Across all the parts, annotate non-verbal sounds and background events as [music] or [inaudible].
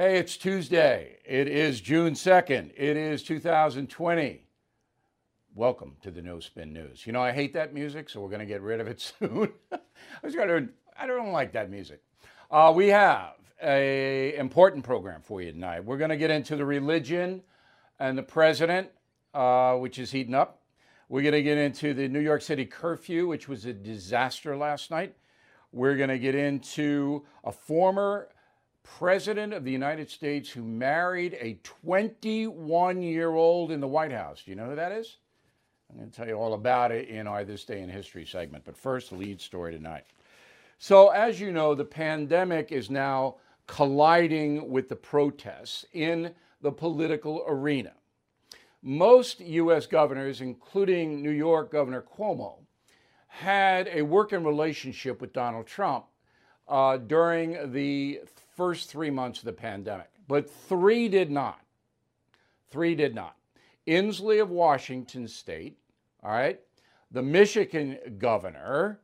Hey, it's Tuesday. It is June 2nd. It is 2020. Welcome to the No Spin News. You know, I hate that music, so we're going to get rid of it [laughs] soon. I was going to, I don't like that music. Uh, we have a important program for you tonight. We're going to get into the religion and the president, uh, which is heating up. We're going to get into the New York City curfew, which was a disaster last night. We're going to get into a former president of the United States who married a 21 year old in the White House. Do you know who that is? I'm going to tell you all about it in our This Day in History segment. But first, the lead story tonight. So, as you know, the pandemic is now colliding with the protests in the political arena. Most U.S. governors, including New York Governor Cuomo, had a working relationship with Donald Trump uh, during the first three months of the pandemic, but three did not. Three did not. Inslee of Washington State, all right, the Michigan governor,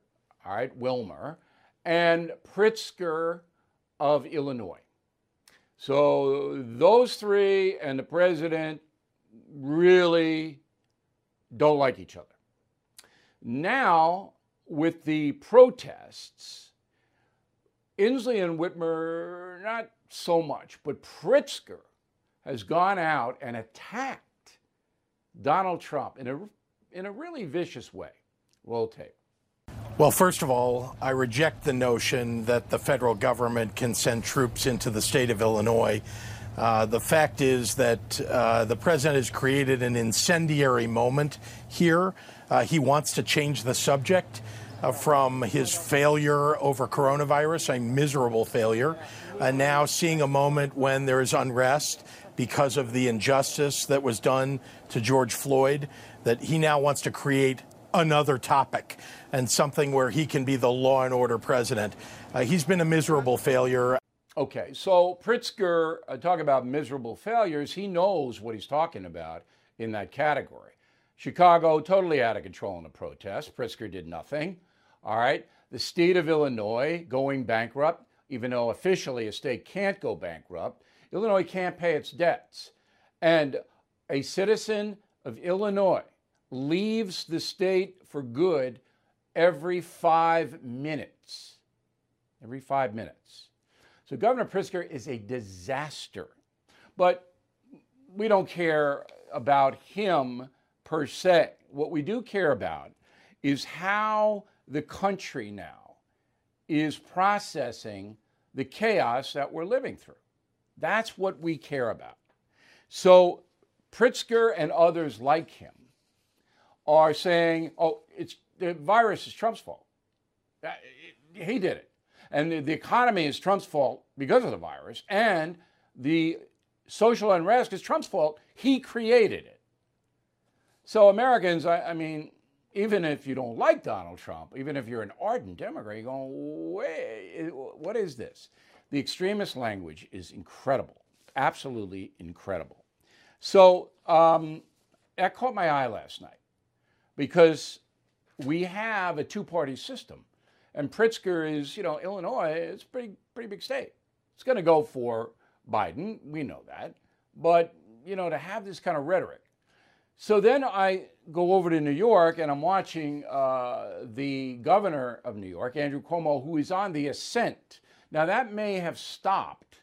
all right, Whitmer, and Pritzker of Illinois. So those three and the president really don't like each other. Now, with the protests, Inslee and Whitmer, not so much, but Pritzker has gone out and attacked Donald Trump in a, in a really vicious way. Roll tape. Well, first of all, I reject the notion that the federal government can send troops into the state of Illinois. Uh, the fact is that uh, the president has created an incendiary moment here. Uh, he wants to change the subject from his failure over coronavirus, a miserable failure, and now seeing a moment when there is unrest because of the injustice that was done to George Floyd, that he now wants to create another topic and something where he can be the law and order president. Uh, he's been a miserable failure. Okay, so Pritzker, uh, talk about miserable failures, he knows what he's talking about in that category. Chicago, totally out of control in the protest. Pritzker did nothing. All right. The state of Illinois going bankrupt, even though officially a state can't go bankrupt. Illinois can't pay its debts. And a citizen of Illinois leaves the state for good every five minutes. Every five minutes. So Governor Pritzker is a disaster. But we don't care about him per se. What we do care about is how the country now is processing the chaos that we're living through. That's what we care about. So Pritzker and others like him are saying, oh, it's the virus is Trump's fault. Uh, he did it. And the economy is Trump's fault because of the virus. And the social unrest is Trump's fault. He created it. So Americans, I, I mean, even if you don't like Donald Trump, even if you're an ardent Democrat, you're going, wait, what is this? The extremist language is incredible, absolutely incredible. So um, that caught my eye last night because we have a two-party system, and Pritzker is, you know, Illinois. It's a pretty pretty big state. It's going to go for Biden. We know that, but you know, to have this kind of rhetoric so then I go over to New York and I'm watching uh, the governor of New York, Andrew Cuomo, who is on the ascent. Now, that may have stopped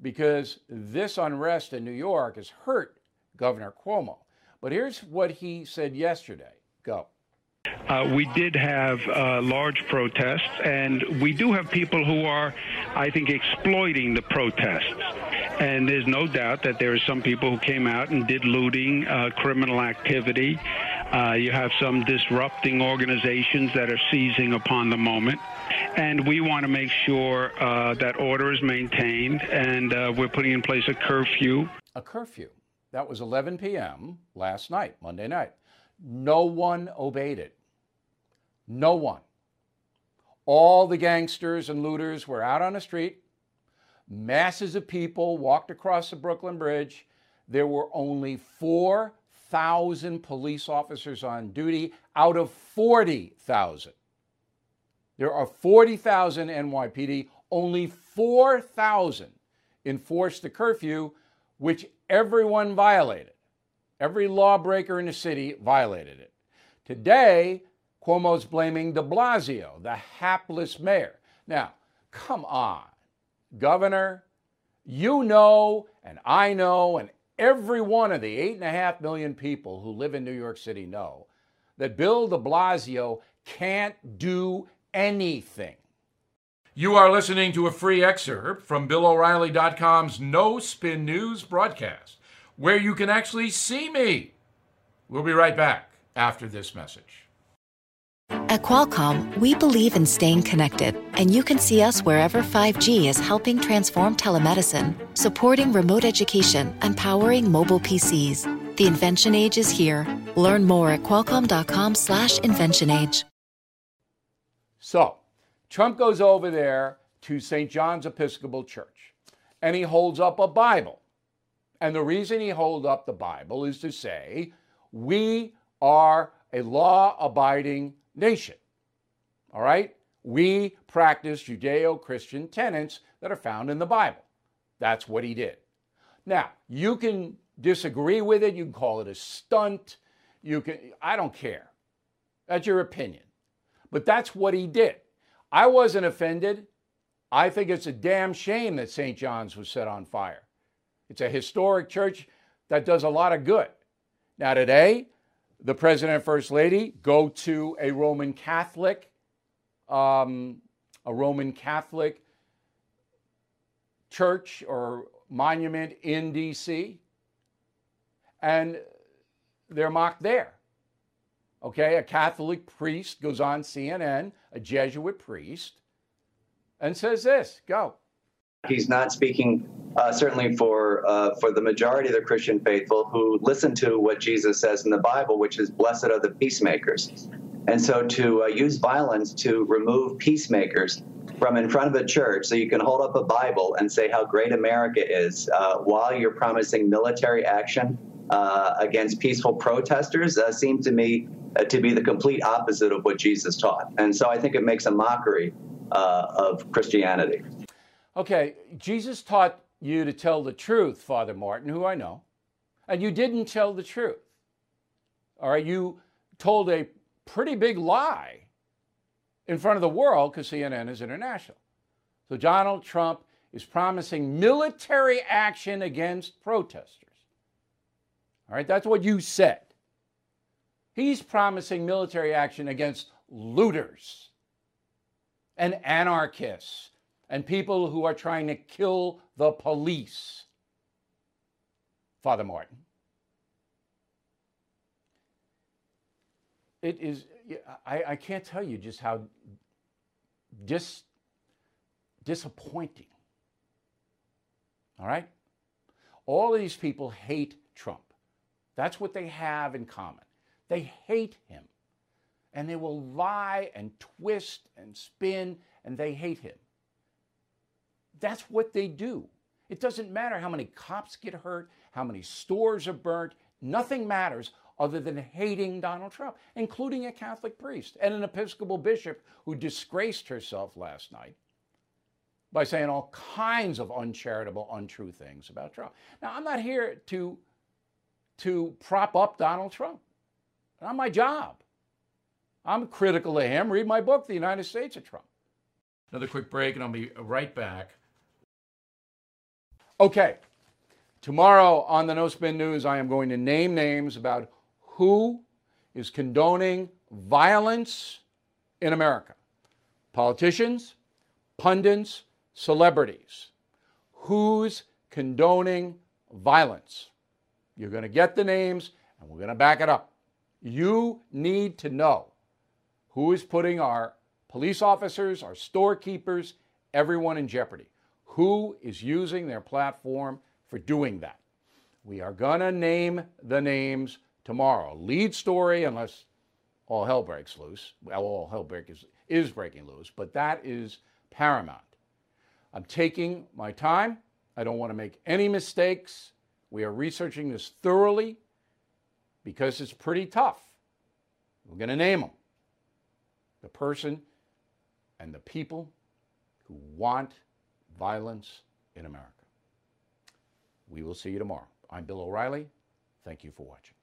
because this unrest in New York has hurt Governor Cuomo. But here's what he said yesterday. Go. Uh, we did have uh, large protests, and we do have people who are, I think, exploiting the protests. And there's no doubt that there are some people who came out and did looting, uh, criminal activity. Uh, you have some disrupting organizations that are seizing upon the moment. And we want to make sure uh, that order is maintained, and uh, we're putting in place a curfew. A curfew. That was 11 p.m. last night, Monday night. No one obeyed it. No one. All the gangsters and looters were out on the street Masses of people walked across the Brooklyn Bridge. There were only 4,000 police officers on duty out of 40,000. There are 40,000 NYPD, only 4,000 enforced the curfew, which everyone violated. Every lawbreaker in the city violated it. Today, Cuomo's blaming de Blasio, the hapless mayor. Now, come on, Governor, you know, and I know, and every one of the eight and a half million people who live in New York City know that Bill de Blasio can't do anything. You are listening to a free excerpt from BillO'Reilly.com's No Spin News broadcast, where you can actually see me. We'll be right back after this message. At Qualcomm, we believe in staying connected, and you can see us wherever 5G is helping transform telemedicine, supporting remote education, and powering mobile PCs. The invention age is here. Learn more at qualcomm.com/slash invention age. So, Trump goes over there to St. John's Episcopal Church and he holds up a Bible. And the reason he holds up the Bible is to say, we are a law abiding nation. All right? We practice Judeo Christian tenets that are found in the Bible. That's what he did. Now, you can disagree with it, you can call it a stunt, you can I don't care. That's your opinion. But that's what he did. I wasn't offended. I think it's a damn shame that St. John's was set on fire. It's a historic church that does a lot of good. Now, today, the president and first lady go to a Roman Catholic, um, a Roman Catholic church or monument in D.C., and they're mocked there. Okay, a Catholic priest goes on CNN, a Jesuit priest, and says this go. He's not speaking uh, certainly for uh, for the majority of the Christian faithful who listen to what Jesus says in the Bible, which is "Blessed are the peacemakers." And so, to uh, use violence to remove peacemakers from in front of a church, so you can hold up a Bible and say how great America is, uh, while you're promising military action uh, against peaceful protesters, uh, seems to me to be the complete opposite of what Jesus taught. And so, I think it makes a mockery of Christianity. Okay, Jesus taught you to tell the truth, Father Martin, who I know, and you didn't tell the truth. All right, you told a pretty big lie in front of the world because CNN is international. So Donald Trump is promising military action against protesters. All right, that's what you said. He's promising military action against looters and anarchists and people who are trying to kill the police. Father Martin. It is, I, I can't tell you just how dis, disappointing. All right? All of these people hate Trump. That's what they have in common. They hate him. And they will lie and twist and spin, and they hate him. That's what they do. It doesn't matter how many cops get hurt, how many stores are burnt, nothing matters other than hating Donald Trump, including a Catholic priest and an Episcopal bishop who disgraced herself last night by saying all kinds of uncharitable, untrue things about Trump. Now, I'm not here to, to prop up Donald Trump. Not my job. I'm critical of him. Read my book, The United States of Trump. Another quick break, and I'll be right back Okay, tomorrow on the No Spin News, I am going to name names about who is condoning violence in America politicians, pundits, celebrities. Who's condoning violence? You're going to get the names and we're going to back it up. You need to know who is putting our police officers, our storekeepers, everyone in jeopardy who is using their platform for doing that. We are going to name the names tomorrow. Lead story, unless all hell breaks loose. Well, all hell break is, is breaking loose, but that is paramount. I'm taking my time. I don't want to make any mistakes. We are researching this thoroughly because it's pretty tough. We're going to name them the person and the people who want violence in America. We will see you tomorrow. I'm Bill O'Reilly. Thank you for watching.